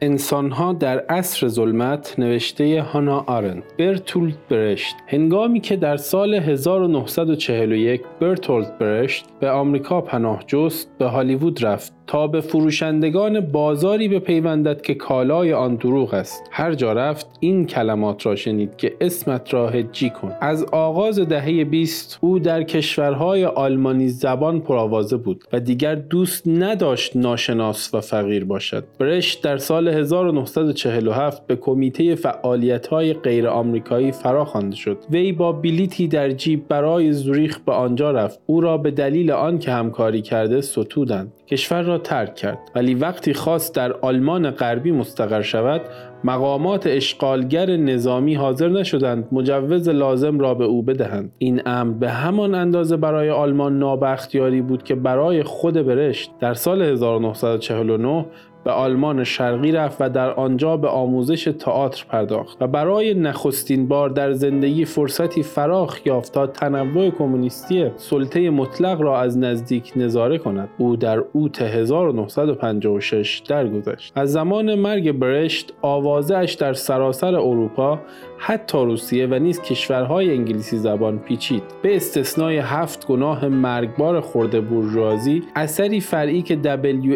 انسانها در عصر ظلمت نوشته هانا آرن برتولد برشت. هنگامی که در سال 1941 برتولد برشت به آمریکا پناه جست به هالیوود رفت تا به فروشندگان بازاری بپیوندد که کالای آن دروغ است. هر جا رفت این کلمات را شنید که اسمت را هجی کن. از آغاز دهه 20 او در کشورهای آلمانی زبان پرآوازه بود و دیگر دوست نداشت ناشناس و فقیر باشد. برشت در سال 1947 به کمیته فعالیت‌های غیر آمریکایی فراخوانده شد. وی با بلیتی در جیب برای زوریخ به آنجا رفت. او را به دلیل آن که همکاری کرده ستودند. کشور را ترک کرد. ولی وقتی خواست در آلمان غربی مستقر شود مقامات اشغالگر نظامی حاضر نشدند مجوز لازم را به او بدهند. این امر به همان اندازه برای آلمان نابختیاری بود که برای خود برشت در سال 1949 به آلمان شرقی رفت و در آنجا به آموزش تئاتر پرداخت و برای نخستین بار در زندگی فرصتی فراخ یافت تا تنوع کمونیستی سلطه مطلق را از نزدیک نظاره کند. او در اوت 1956 درگذشت. از زمان مرگ برشت آوازش در سراسر اروپا حتی روسیه و نیز کشورهای انگلیسی زبان پیچید. به استثنای هفت گناه مرگبار خورده بورژوازی اثری فرعی که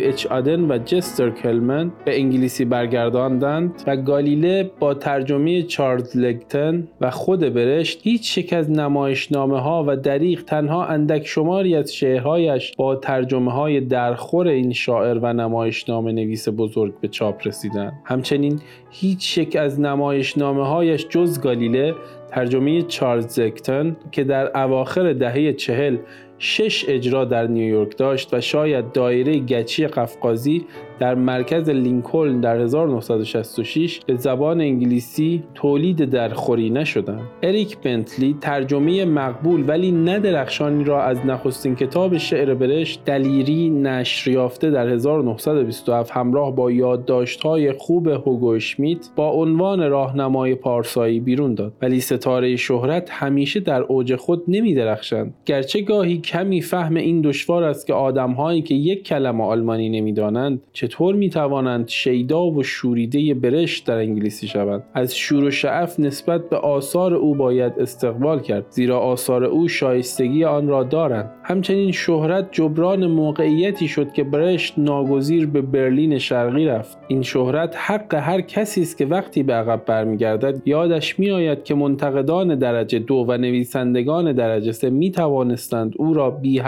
اچ آدن و جستر کلمن به انگلیسی برگرداندند و گالیله با ترجمه چارلز لگتن و خود برشت هیچ یک از نمایشنامه ها و دریغ تنها اندک شماری از شعرهایش با ترجمه های درخور این شاعر و نمایشنامه نویس بزرگ به چاپ رسیدند. همچنین هیچ یک از نمایشنامه هایش جز گالیله ترجمه چارلز زکتن که در اواخر دهه چهل شش اجرا در نیویورک داشت و شاید دایره گچی قفقازی در مرکز لینکلن در 1966 به زبان انگلیسی تولید درخوری نشدند. اریک بنتلی ترجمه مقبول ولی ندرخشانی را از نخستین کتاب شعر برشت دلیری نشر یافته در 1927 همراه با یادداشت‌های خوب هوگو شمیت با عنوان راهنمای پارسایی بیرون داد ولی ستاره شهرت همیشه در اوج خود نمی درخشند گرچه گاهی کمی فهم این دشوار است که آدمهایی که یک کلمه آلمانی نمی‌دانند چطور می توانند شیدا و شوریده برشت در انگلیسی شوند؟ از شور و شعف نسبت به آثار او باید استقبال کرد زیرا آثار او شایستگی آن را دارند. همچنین شهرت جبران موقعیتی شد که برشت ناگزیر به برلین شرقی رفت. این شهرت حق هر کسی است که وقتی به عقب برمیگردد یادش میآید که منتقدان درجه دو و نویسندگان درجه سه می توانستند او را بی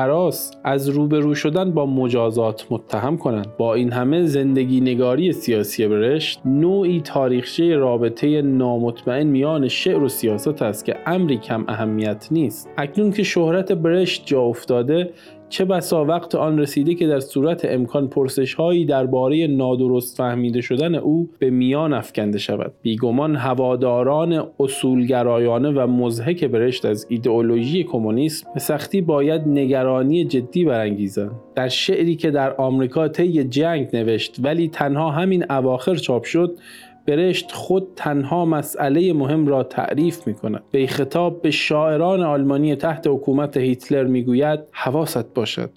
از روبرو شدن با مجازات متهم کنند. با این همه زندگی نگاری سیاسی برشت نوعی تاریخچه رابطه نامطمئن میان شعر و سیاست است که امری کم اهمیت نیست. اکنون که شهرت برشت جا افتاده چه بسا وقت آن رسیده که در صورت امکان پرسش هایی درباره نادرست فهمیده شدن او به میان افکنده شود. بیگمان هواداران اصولگرایانه و مزهک برشت از ایدئولوژی کمونیسم به سختی باید نگرانی جدی برانگیزند. در شعری که در آمریکا طی جنگ نوشت ولی تنها همین اواخر چاپ شد برشت خود تنها مسئله مهم را تعریف می کند. به خطاب به شاعران آلمانی تحت حکومت هیتلر می گوید حواست باشد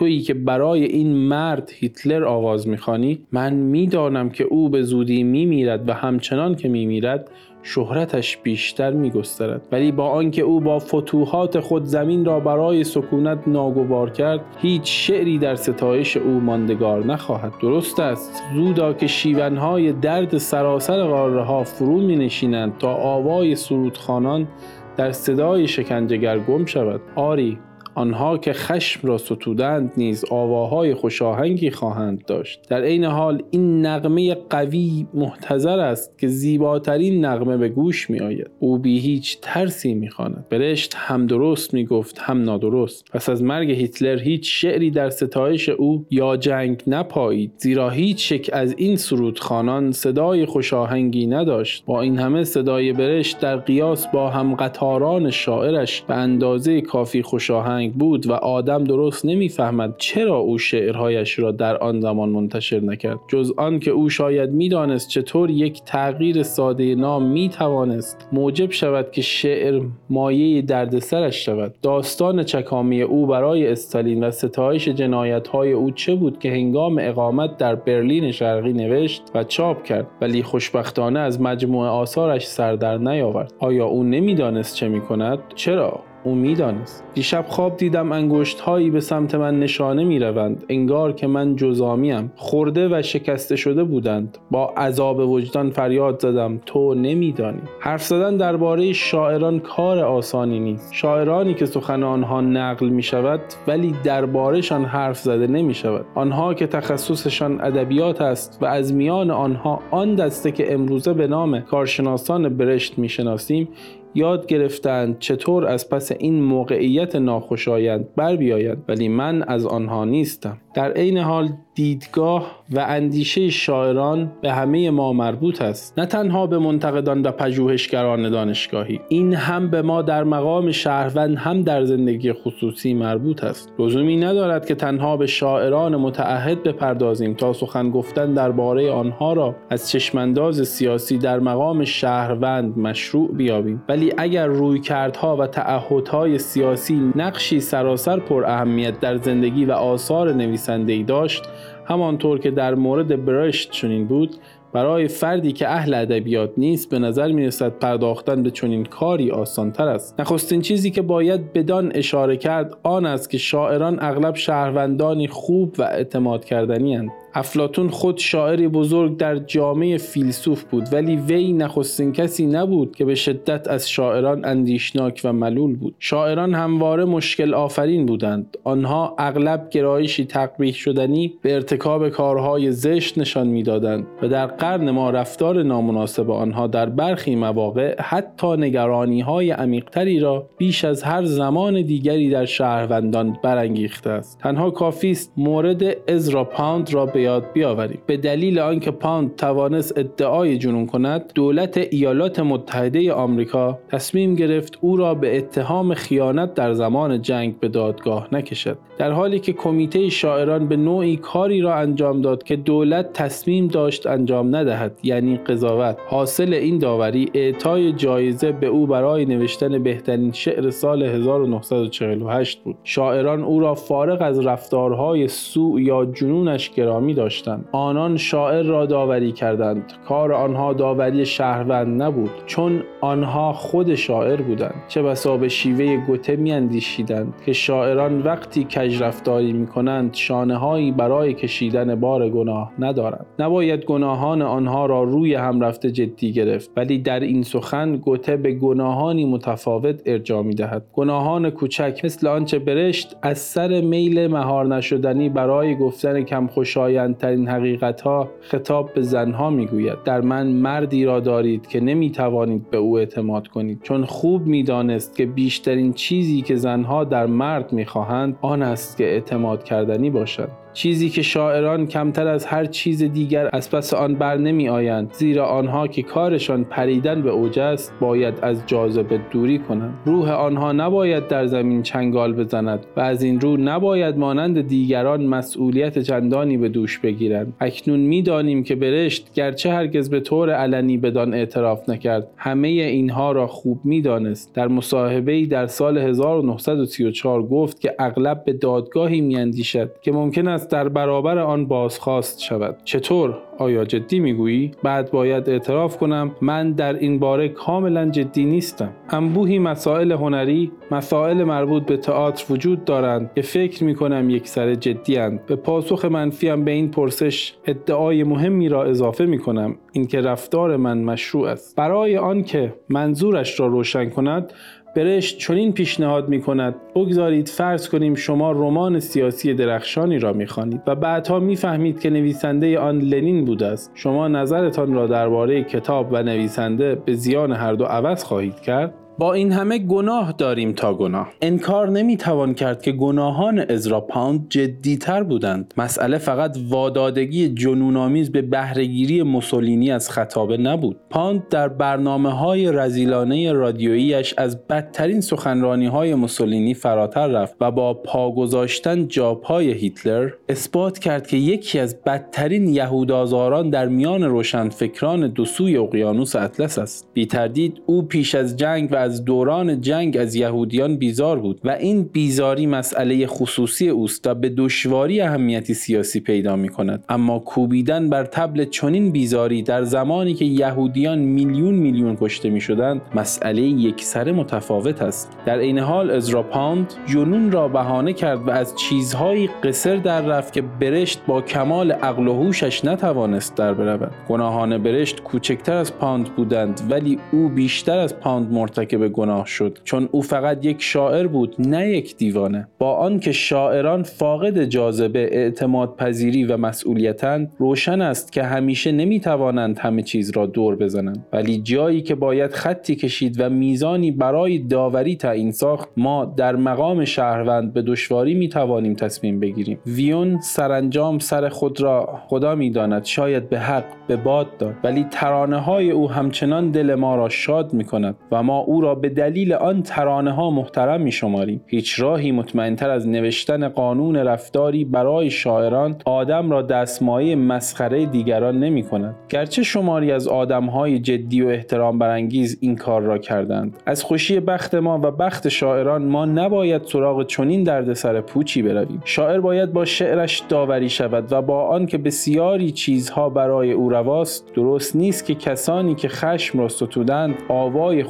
تویی که برای این مرد هیتلر آواز می‌خوانی من می‌دانم که او به زودی میمیرد و همچنان که میمیرد شهرتش بیشتر میگسترد. ولی با آنکه او با فتوحات خود زمین را برای سکونت ناگوار کرد هیچ شعری در ستایش او ماندگار نخواهد. درست است. زودا که شیونهای درد سراسر قاره ها فرو می نشینند تا آوای سرودخانان در صدای شکنجهگر گم شود. آری آنها که خشم را ستودند نیز آواهای خوشاهنگی خواهند داشت. در عین حال این نغمه قوی محتظر است که زیباترین نغمه به گوش می آید او بی هیچ ترسی می خواند برشت هم درست می گفت هم نادرست. پس از مرگ هیتلر هیچ شعری در ستایش او یا جنگ نپایید زیرا هیچ شک از این سرودخانان صدای خوشاهنگی نداشت. با این همه صدای برشت در قیاس با هم قطاران شاعرش به اندازه کافی خوشاهنگ جنگ بود و آدم درست نمی‌فهمد چرا او شعرهایش را در آن زمان منتشر نکرد جز آن که او شاید می‌دانست چطور یک تغییر ساده نام می توانست موجب شود که شعر مایه دردسرش شود داستان چکامی او برای استالین و ستایش جنایت های او چه بود که هنگام اقامت در برلین شرقی نوشت و چاپ کرد ولی خوشبختانه از مجموعه آثارش سر در نیاورد آیا او نمی‌دانست چه می کند؟ چرا؟ او می‌دانست. دیشب خواب دیدم انگشت هایی به سمت من نشانه می روند انگار که من جزامیم خورده و شکسته شده بودند. با عذاب وجدان فریاد زدم. تو نمیدانی. حرف زدن درباره شاعران کار آسانی نیست. شاعرانی که سخن آنها نقل می شود ولی دربارهشان حرف زده نمی شود آنها که تخصصشان ادبیات است و از میان آنها آن دسته که امروزه به نام کارشناسان برشت می شناسیم یاد گرفتند چطور از پس این موقعیت ناخوشایند بر بیایند ولی من از آنها نیستم. در عین حال دیدگاه و اندیشه شاعران به همه ما مربوط است. نه تنها به منتقدان و پژوهشگران دانشگاهی این هم به ما در مقام شهروند هم در زندگی خصوصی مربوط است. لزومی ندارد که تنها به شاعران متعهد بپردازیم تا سخن گفتن درباره آنها را از چشمانداز سیاسی در مقام شهروند مشروع بیابیم. ولی اگر رویکردها و تعهدهای سیاسی نقشی سراسر پر اهمیت در زندگی و آثار نویسنده ای داشت همانطور که در مورد برشت چنین بود برای فردی که اهل ادبیات نیست به نظر می رسد پرداختن به چنین کاری آسانتر است. نخستین چیزی که باید بدان اشاره کرد آن است که شاعران اغلب شهروندانی خوب و اعتماد کردنی هستند افلاتون خود شاعری بزرگ در جامعه فیلسوف بود ولی وی نخستین کسی نبود که به شدت از شاعران اندیشناک و ملول بود. شاعران همواره مشکل آفرین بودند. آنها اغلب گرایشی تقبیح شدنی به ارتکاب کارهای زشت نشان می‌دادند و در قرن ما رفتار نامناسب آنها در برخی مواقع حتی نگرانی های عمیقتری را بیش از هر زمان دیگری در شهروندان برانگیخته است. تنها کافی است مورد ازرا پاوند را به به یاد بیاوریم. به دلیل آنکه پاند توانست ادعای جنون کند دولت ایالات متحده آمریکا تصمیم گرفت او را به اتهام خیانت در زمان جنگ به دادگاه نکشد. در حالی که کمیته شاعران به نوعی کاری را انجام داد که دولت تصمیم داشت انجام ندهد یعنی قضاوت. حاصل این داوری اعطای جایزه به او برای نوشتن بهترین شعر سال 1948 بود. شاعران او را فارغ از رفتارهای سوء یا جنونش گرامی داشتند. آنان شاعر را داوری کردند. کار آنها داوری شهروند نبود چون آنها خود شاعر بودند. چه بسا به شیوه گوته میاندیشیدند که شاعران وقتی کج رفتاری می‌کنند شانه هایی برای کشیدن بار گناه ندارند. نباید گناهان آنها را روی هم رفته جدی گرفت ولی در این سخن گوته به گناهانی متفاوت ارجا می‌دهد. گناهان کوچک مثل آنچه برشت از سر میل مهار نشدنی برای گفتن کم خوشایند ترین حقیقت ها خطاب به زنها می‌گوید. در من مردی را دارید که نمی توانید به او اعتماد کنید. چون خوب می‌دانست که بیشترین چیزی که زنها در مرد می‌خواهند آن است که اعتماد کردنی باشد. چیزی که شاعران کمتر از هر چیز دیگر از پس آن بر نمی آیند زیرا آنها که کارشان پریدن به اوج است باید از جاذبه دوری کنند. روح آنها نباید در زمین چنگال بزند و از این رو نباید مانند دیگران مسئولیت چندانی به دوش بگیرند. اکنون می‌دانیم که برشت گرچه هرگز به طور علنی بدان اعتراف نکرد همه اینها را خوب می‌دانست در مصاحبه در سال 1934 گفت که اغلب به دادگاهی میاندیشد که ممکن است در برابر آن بازخواست شود. چطور؟ آیا جدی می‌گویی؟ بعد باید اعتراف کنم من در این باره کاملا جدی نیستم. انبوهی مسائل هنری مسائل مربوط به تئاتر وجود دارند که فکر می کنم یک سر جدی اند. به پاسخ منفیم به این پرسش ادعای مهمی را اضافه می کنم اینکه رفتار من مشروع است. برای آنکه منظورش را روشن کند برشت چنین پیشنهاد می کند بگذارید فرض کنیم شما رمان سیاسی درخشانی را می‌خوانید و بعدها می‌فهمید که نویسنده آن لنین بوده است. شما نظرتان را درباره کتاب و نویسنده به زیان هر دو عوض خواهید کرد؟ با این همه گناه داریم تا گناه. انکار نمی‌توان کرد که گناهان ازرا پاوند جدیتر بودند. مسئله فقط وادادگی جنونآمیز به بهرهگیری موسولینی از خطابه نبود. پاوند در برنامه های رزیلانه رادیوییش از بدترین سخنرانی های موسولینی فراتر رفت و با پا گذاشتن جاپای هیتلر اثبات کرد که یکی از بدترین یهودازاران در میان روشنفکران دو سوی اقیانوس اطلس است. بی تردید او پیش از جنگ و دوران جنگ از یهودیان بیزار بود و این بیزاری مسئله خصوصی اوست و به دشواری اهمیتی سیاسی پیدا می کند اما کوبیدن بر تبل چنین بیزاری در زمانی که یهودیان میلیون میلیون کشته می شدند مسئله یکسره متفاوت است. در این حال ازرا پاوند جنون را بهانه کرد و از چیزهایی قصر در رفت که برشت با کمال عقل و هوشش نتوانست در برود. گناهان برشت کوچکتر از پاند بودند ولی او بیشتر از پاند مرتکب گناه شد. چون او فقط یک شاعر بود نه یک دیوانه. با آنکه شاعران فاقد جاذبه اعتماد پذیری و مسئولیتند روشن است که همیشه نمی‌توانند همه چیز را دور بزنند. ولی جایی که باید خطی کشید و میزانی برای داوری تعیین ساخت ما در مقام شهروند به دشواری می‌توانیم تصمیم بگیریم. ویون سرانجام سر خود را خدا می‌داند شاید به حق به باد داد. ولی ترانه های او همچنان دل ما را شاد می کند و ما او را به دلیل آن ترانه ها محترم می شماریم هیچ راهی مطمئنتر از نوشتن قانون رفتاری برای شاعران آدم را دستمایه مسخره دیگران نمی کند گرچه شماری از آدم های جدی و احترام برانگیز این کار را کردند. از خوشی بخت ما و بخت شاعران ما نباید سراغ چنین دردسر پوچی برویم. شاعر باید با شعرش داوری شود و با آنکه بسیاری چیزها برای او رواست درست نیست که کسانی که خشم را ستودند آوای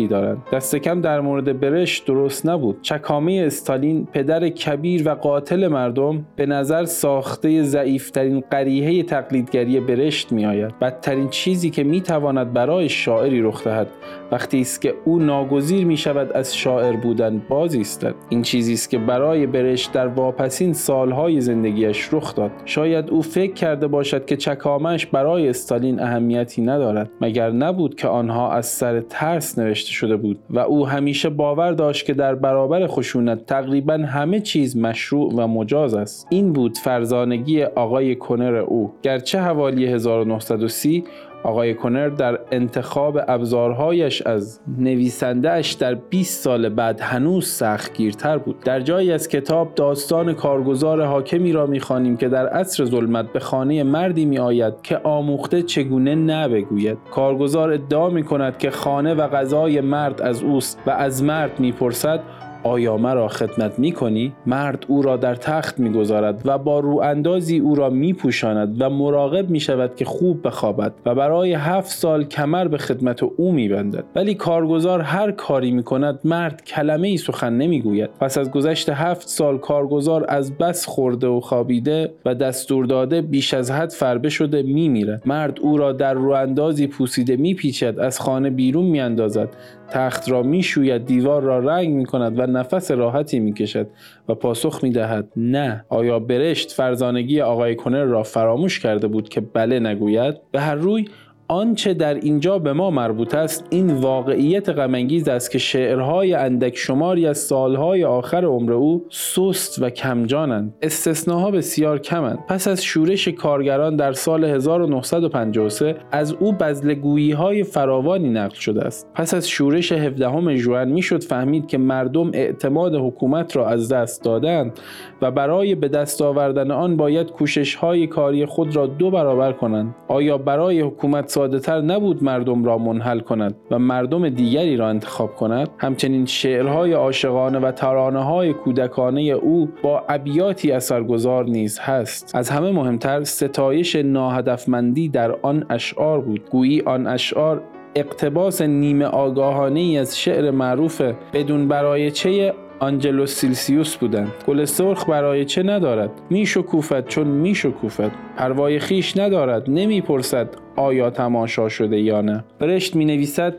خوشاهنگی دارند دست کم در مورد برش درست نبود. چکامه استالین پدر کبیر و قاتل مردم به نظر ساخته ضعیفترین قریحه تقلیدگری برشت می آید بدترین چیزی که می تواند برای شاعری رخ دهد وقتی است که او ناگزیر می شود از شاعر بودن باز ایستد. این چیزی است که برای برشت در واپسین سالهای زندگیش رخ داد. شاید او فکر کرده باشد که چکامش برای استالین اهمیتی ندارد مگر نبود که آنها از سر ترس نوشته شده بود و او همیشه باور داشت که در برابر خشونت تقریبا همه چیز مشروع و مجاز است. این بود فرزانگی آقای کنر او. گرچه حوالی 1930 آقای کنر در انتخاب ابزارهایش از نویسندهش در 20 سال بعد هنوز سختگیرتر بود. در جایی از کتاب داستان کارگزار حاکمی را می‌خوانیم که در عصر ظلمت به خانه مردی می آید که آموخته چگونه نبگوید. کارگزار ادعا می کند که خانه و غذای مرد از اوست و از مرد می‌پرسد آیا مرا خدمت می کنی؟ مرد او را در تخت می گذارد و با رو اندازی او را می پوشاند و مراقب می شود که خوب بخوابد و برای هفت سال کمر به خدمت او می بندد. ولی کارگزار هر کاری می کند مرد کلمه ای سخن نمی گوید. پس از گذشت هفت سال کارگزار از بس خورده و خوابیده و دستور داده بیش از حد فربه شده می میرد. مرد او را در رو اندازی پوسیده می پیچد از خانه بیرون می اندازد تخت را می‌شوید دیوار را رنگ می کند و نفس راحتی می کشد و پاسخ می دهد نه آیا برشت فرزانگی آقای کنر را فراموش کرده بود که بله نگوید؟ به هر روی آنچه در اینجا به ما مربوط است این واقعیت غمانگیز است که شعرهای اندک شماری از سالهای آخر عمر او سست و کمجانند. استثناها بسیار کمند. پس از شورش کارگران در سال 1953 از او بزلگویی های فراوانی نقل شده است. پس از شورش 17 ژوئن می‌شد فهمید که مردم اعتماد حکومت را از دست دادند و برای به دست آوردن آن باید کوشش های کاری خود را دو برابر کنند. آیا برای حکومت ساده تر نبود مردم را منحل کند و مردم دیگری را انتخاب کند. همچنین شعرهای عاشقانه و ترانه های کودکانه او با ابیاتی اثرگذار نیز هست. از همه مهمتر ستایش ناهدفمندی در آن اشعار بود. گویی آن اشعار اقتباس نیمه آگاهانه ای از شعر معروف بدون برای چه آنجلو سیلسیوس بودند. گل سرخ برای چه ندارد؟ میشکوفد چون میشکوفد پروای خیش ندارد. نمی‌پرسد آیا تماشا شده یا نه. برشت می نویسد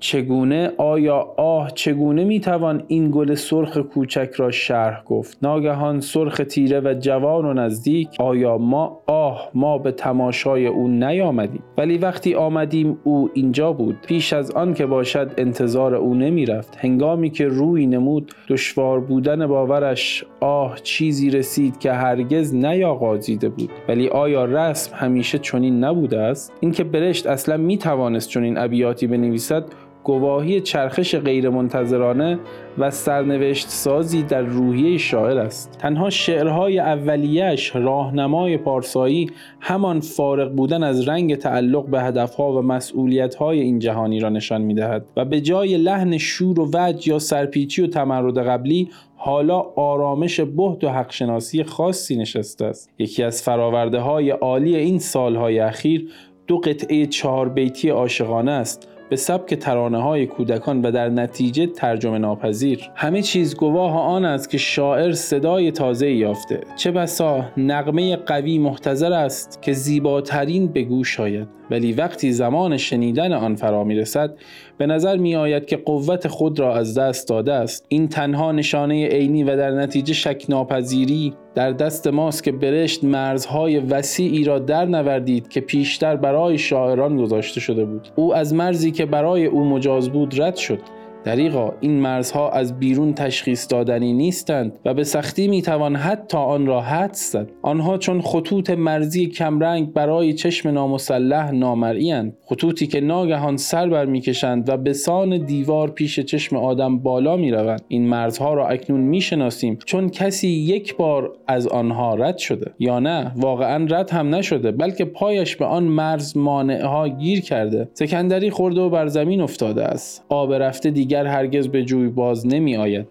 چگونه آیا آه چگونه می‌توان این گل سرخ کوچک را شرح گفت؟ ناگهان سرخ تیره و جوان و نزدیک آیا ما آه ما به تماشای او نیامدیم؟ ولی وقتی آمدیم او اینجا بود. پیش از آن که باشد انتظار او نمی‌رفت. هنگامی که روی نمود دشوار بودن باورش آه چیزی رسید که هرگز نیاغازیده بود. ولی آیا رسم همیشه چنین نبوده است؟ اینکه برشت اصلا می‌توانست چنین ابیاتی بنویسد گواهی چرخش غیرمنتظرانه و سرنوشت سازی در روحیه شاعر است. تنها شعرهای اولیش راهنمای پارسایی همان فارغ بودن از رنگ تعلق به هدفها و مسئولیتهای این جهانی را نشان می‌دهد و به جای لحن شور و وج یا سرپیچی و تمرد قبلی حالا آرامش بهت و حقشناسی خاصی نشسته است. یکی از فراورده های عالی این سالهای اخیر دو قطعه چهار بیتی عاشقانه است. به سبک ترانه های کودکان و در نتیجه ترجمه ناپذیر. همه چیز گواه آن است که شاعر صدای تازه یافته. چه بسا نغمه قوی محتظر است که زیباترین به گوش آید. ولی وقتی زمان شنیدن آن فرا می رسد به نظر می آید که قوت خود را از دست داده است. این تنها نشانه عینی و در نتیجه شک ناپذیری در دست ماست که برشت مرزهای وسیعی را در نوردید که پیشتر برای شاعران گذاشته شده بود. او از مرزی که برای او مجاز بود رد شد. دریغا این مرزها از بیرون تشخیص دادنی نیستند و به سختی می‌توان حتی آن را حد زد. آنها چون خطوط مرزی کمرنگ برای چشم نامسلح نامرئی خطوطی که ناگهان سر بر می‌کشند و به سان دیوار پیش چشم آدم بالا می‌روند. این مرزها را اکنون می‌شناسیم چون کسی یک بار از آنها رد شده. یا نه واقعا رد هم نشده بلکه پایش به آن مرز مانعها گیر کرده. سکندری خورده و بر زمین افتاده است. آب رفته دیگر دیگر هرگز به جوی باز نمی آید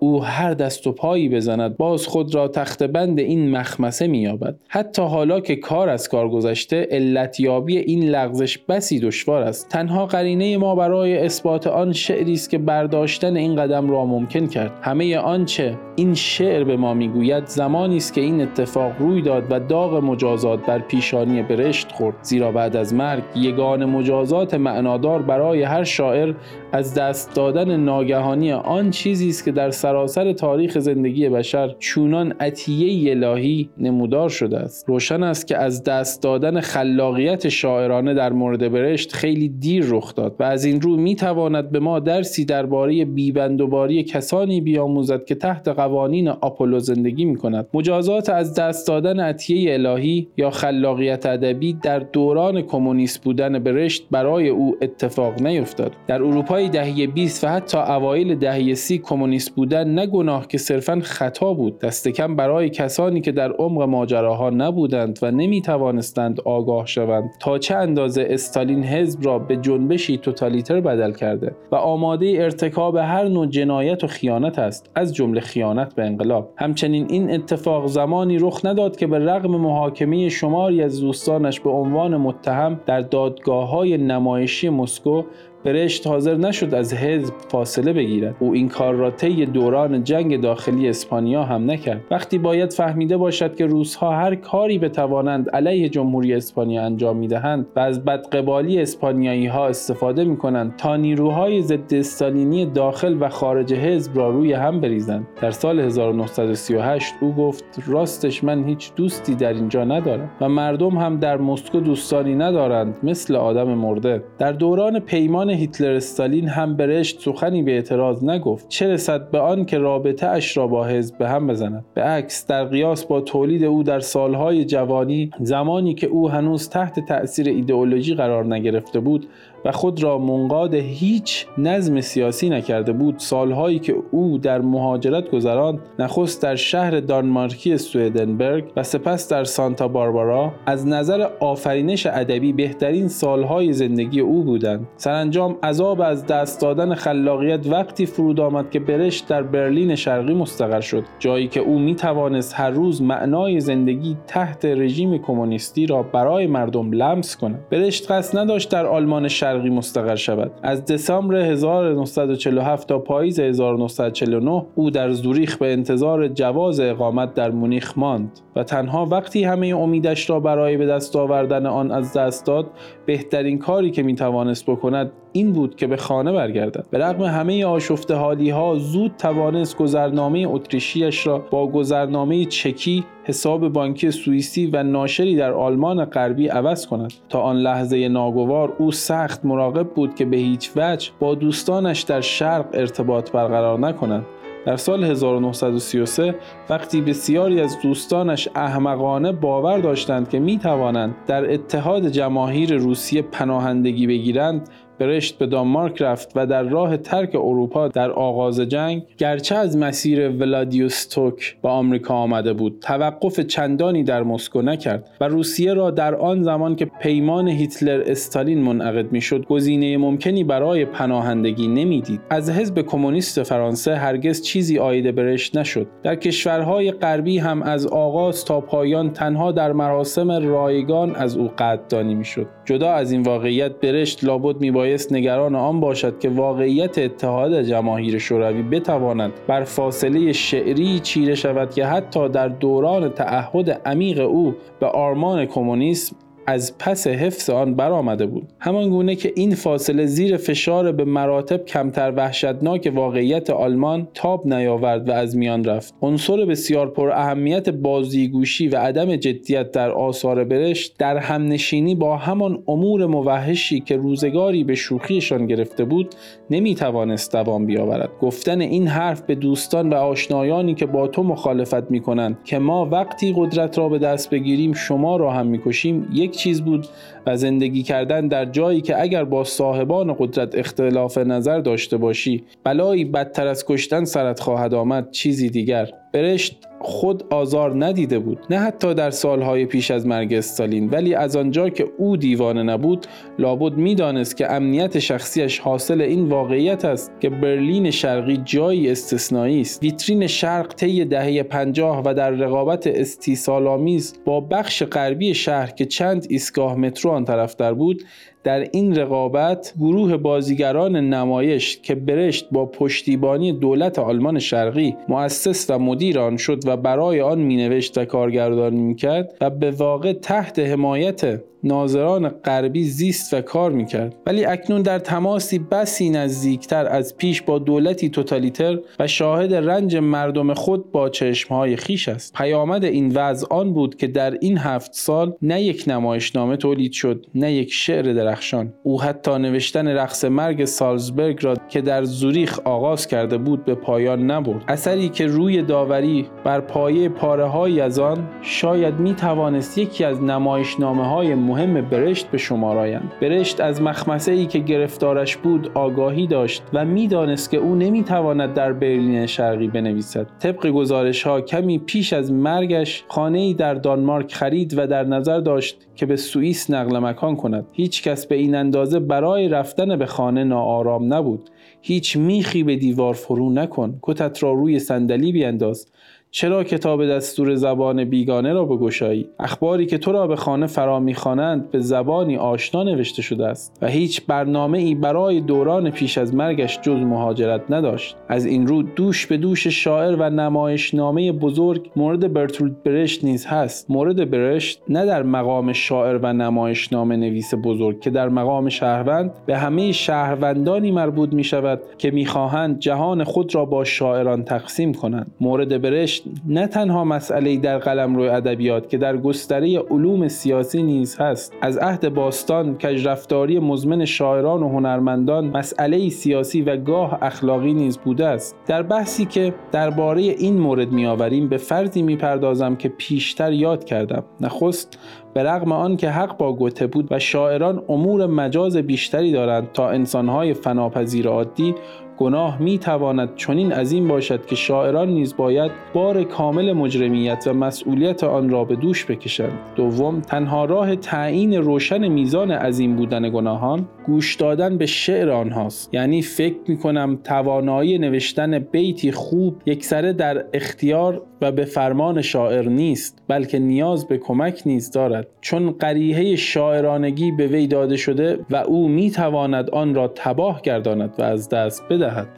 او هر دست و پایی بزند باز خود را تخت بند این مخمسه مییابد. حتی حالا که کار از کار گذشته علتیابی این لغزش بسی دشوار است. تنها قرینه ما برای اثبات آن شعری است که برداشتن این قدم را ممکن کرد. همه آنچه این شعر به ما می‌گوید زمانی است که این اتفاق روی داد و داغ مجازات بر پیشانی برشت خورد. زیرا بعد از مرگ یگان مجازات معنادار برای هر شاعر از دست دادن ناگهانی آن چیزی است که در سراسر تاریخ زندگی بشر چونان عطیه الهی نمودار شده است. روشن است که از دست دادن خلاقیت شاعرانه در مورد برشت خیلی دیر رخ داد و از این رو می تواند به ما درسی درباره بیبندوباری کسانی بیاموزد که تحت قوانین آپولو زندگی می کند مجازات از دست دادن عطیه الهی یا خلاقیت ادبی در دوران کمونیست بودن برشت برای او اتفاق نیفتاد. در اروپای دهه 20 و حتی اوایل دهه 30 کمونیست بودن نه گناه که صرفا خطا بود دست کم برای کسانی که در عمق ماجراها نبودند و نمی توانستند آگاه شوند. تا چه اندازه استالین حزب را به جنبشی توتالیتر بدل کرده و آماده ارتکاب هر نوع جنایت و خیانت است از جمله خیانت به انقلاب. همچنین این اتفاق زمانی رخ نداد که به رغم محاکمه شماری از دوستانش به عنوان متهم در دادگاه های نمایشی مسکو برشت حاضر نشد از حزب فاصله بگیرد. او این کار را طی دوران جنگ داخلی اسپانیا هم نکرد. وقتی باید فهمیده باشد که روسها هر کاری بتوانند علیه جمهوری اسپانیا انجام می‌دهند و از بدقبالی اسپانیایی ها استفاده می کنند تا نیروهای ضد استالینی داخل و خارج حزب را روی هم بریزند. در سال 1938 او گفت راستش من هیچ دوستی در اینجا ندارم و مردم هم در مسکو دوستانی ندارند مثل آدم مرده. در دوران پیمان هیتلر استالین هم برشت سخنی به اعتراض نگفت. چه رسد به آن که رابطه اش را با حزب به هم بزند؟ به عکس در قیاس با تولید او در سالهای جوانی زمانی که او هنوز تحت تأثیر ایدئولوژی قرار نگرفته بود و خود را منقاد هیچ نظم سیاسی نکرده بود. سالهایی که او در مهاجرت گذراند نخست در شهر دانمارکی سویدنبرگ و سپس در سانتا باربارا از نظر آفرینش ادبی بهترین سالهای زندگی او بودند. سرانجام عذاب از دست دادن خلاقیت وقتی فرود آمد که برشت در برلین شرقی مستقر شد جایی که او می توانست هر روز معنای زندگی تحت رژیم کمونیستی را برای مردم لمس کند. برشت قصد نداشت در آلمان شرقی مستقر شود. از دسامبر 1947 تا پاییز 1949 او در زوریخ به انتظار جواز اقامت در مونیخ ماند و تنها وقتی همه امیدش را برای به دست آوردن آن از دست داد بهترین کاری که می توانست بکند این بود که به خانه برگردد. به رغم همه آشفته حالی ها زود توانست گذرنامه اتریشیش را با گذرنامه چکی حساب بانکی سوئیسی و ناشری در آلمان غربی عوض کند. تا آن لحظه ناگوار او سخت مراقب بود که به هیچ وجه با دوستانش در شرق ارتباط برقرار نکند. در سال 1933 وقتی بسیاری از دوستانش احمقانه باور داشتند که می توانند در اتحاد جماهیر روسیه پناهندگی بگیرند برشت به دانمارک رفت و در راه ترک اروپا در آغاز جنگ گرچه از مسیر ولادیوستوک با آمریکا آمده بود توقف چندانی در مسکو نکرد و روسیه را در آن زمان که پیمان هیتلر استالین منعقد می‌شد گزینه ممکنی برای پناهندگی نمی‌دید. از حزب کمونیست فرانسه هرگز چیزی آیده برشت نشد. در کشورهای غربی هم از آغاز تا پایان تنها در مراسم رایگان از او قدردانی می‌شد. جدا از این واقعیت برشت لابد میباید بایست نگران آن باشد که واقعیت اتحاد جماهیر شوروی بتواند بر فاصله شعری چیره شود که حتی در دوران تعهد عمیق او به آرمان کمونیسم از پس حفظ آن برآمده بود. همان گونه که این فاصله زیر فشار به مراتب کمتر وحشتناک واقعیت آلمان تاب نیاورد و از میان رفت. عنصر بسیار پر اهمیت بازیگوشی و عدم جدیت در آثار برشت در همنشینی با همان امور موحشی که روزگاری به شوخیشان گرفته بود نمی توانست دوام بیاورد. گفتن این حرف به دوستان و آشنایانی که با تو مخالفت می کنند که ما وقتی قدرت را به دست بگیریم شما را هم می‌کشیم یک چیز بود و زندگی کردن در جایی که اگر با صاحبان قدرت اختلاف نظر داشته باشی بلایی بدتر از کشتن سرت خواهد آمد چیزی دیگر. برشت خود آزار ندیده بود نه حتی در سالهای پیش از مرگ استالین. ولی از آنجا که او دیوانه نبود لابد می‌دانست که امنیت شخصیش حاصل این واقعیت است که برلین شرقی جایی استثنایی است. ویترین شرق طی دهه پنجاه و در رقابت استیصالآمیز با بخش غربی شهر که چند ایستگاه مترو آن طرفتر بود در این رقابت گروه بازیگران نمایش که برشت با پشتیبانی دولت آلمان شرقی مؤسس و مدیر آن شد و برای آن مینوشت و کارگردانی می‌کرد و به واقع تحت حمایت ناظران غربی زیست و کار می‌کرد. ولی اکنون در تماسی بسی نزدیکتر از پیش با دولتی توتالیتر و شاهد رنج مردم خود با چشمهای خیش است. پیامد این وضع آن بود که در این هفت سال نه یک نمایشنامه تولید شد نه یک شعر درخشان. او حتی نوشتن رقص مرگ سالزبرگ را که در زوریخ آغاز کرده بود به پایان نبرد. اثری که روی داوری بر پایه پاره از آن شاید می توانست یکی از نمایشنامه های مهم برشت به شمار آیند برشت از مخمسه ای که گرفتارش بود آگاهی داشت و می‌دانست که او نمی‌تواند در برلین شرقی بنویسد. طبق گزارش ها کمی پیش از مرگش خانه ای در دانمارک خرید و در نظر داشت که به سوئیس نقل مکان کند. هیچ کس به این اندازه برای رفتن به خانه ناآرام نبود. هیچ میخی به دیوار فرو نکن. کتت را روی صندلی بیانداز چرا کتاب دستور زبان بیگانه را بگشایی؟ اخباری که تو را به خانه فرا می‌خوانند به زبانی آشنا نوشته شده است و هیچ برنامه ای برای دوران پیش از مرگش جز مهاجرت نداشت. از این رو دوش به دوش شاعر و نمایشنامه بزرگ مورد برتولد برشت نیز هست. مورد برشت نه در مقام شاعر و نمایشنامه نویس بزرگ که در مقام شهروند به همه شهروندانی مربوط می شود که می‌خواهند جهان خود را با شاعران تقسیم کنند. مورد برشت نه تنها مسئله در قلم روی ادبیات که در گستره علوم سیاسی نیز هست. از عهد باستان کجرفتاری مزمن شاعران و هنرمندان مسئله سیاسی و گاه اخلاقی نیز بوده است. در بحثی که درباره این مورد میآوریم به فرضی می‌پردازم که پیشتر یاد کردم. نخست به رغم آن که حق با گوته بود و شاعران امور مجاز بیشتری دارند تا انسانهای فناپذیر عادی گناه می تواند چنین عظیم باشد که شاعران نیز باید بار کامل مجرمیت و مسئولیت آن را به دوش بکشند. دوم تنها راه تعیین روشن میزان عظیم بودن گناهان گوش دادن به شعر آنهاست. یعنی فکر می کنم توانایی نوشتن بیتی خوب یکسره در اختیار و به فرمان شاعر نیست بلکه نیاز به کمک نیز دارد چون قریحه شاعرانگی به وی داده شده و او می تواند آن را تباه گرداند و از دست بدهد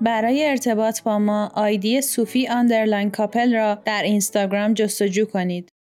برای ارتباط با ما آیدی صوفی underline کاپل را در اینستاگرام جستجو کنید.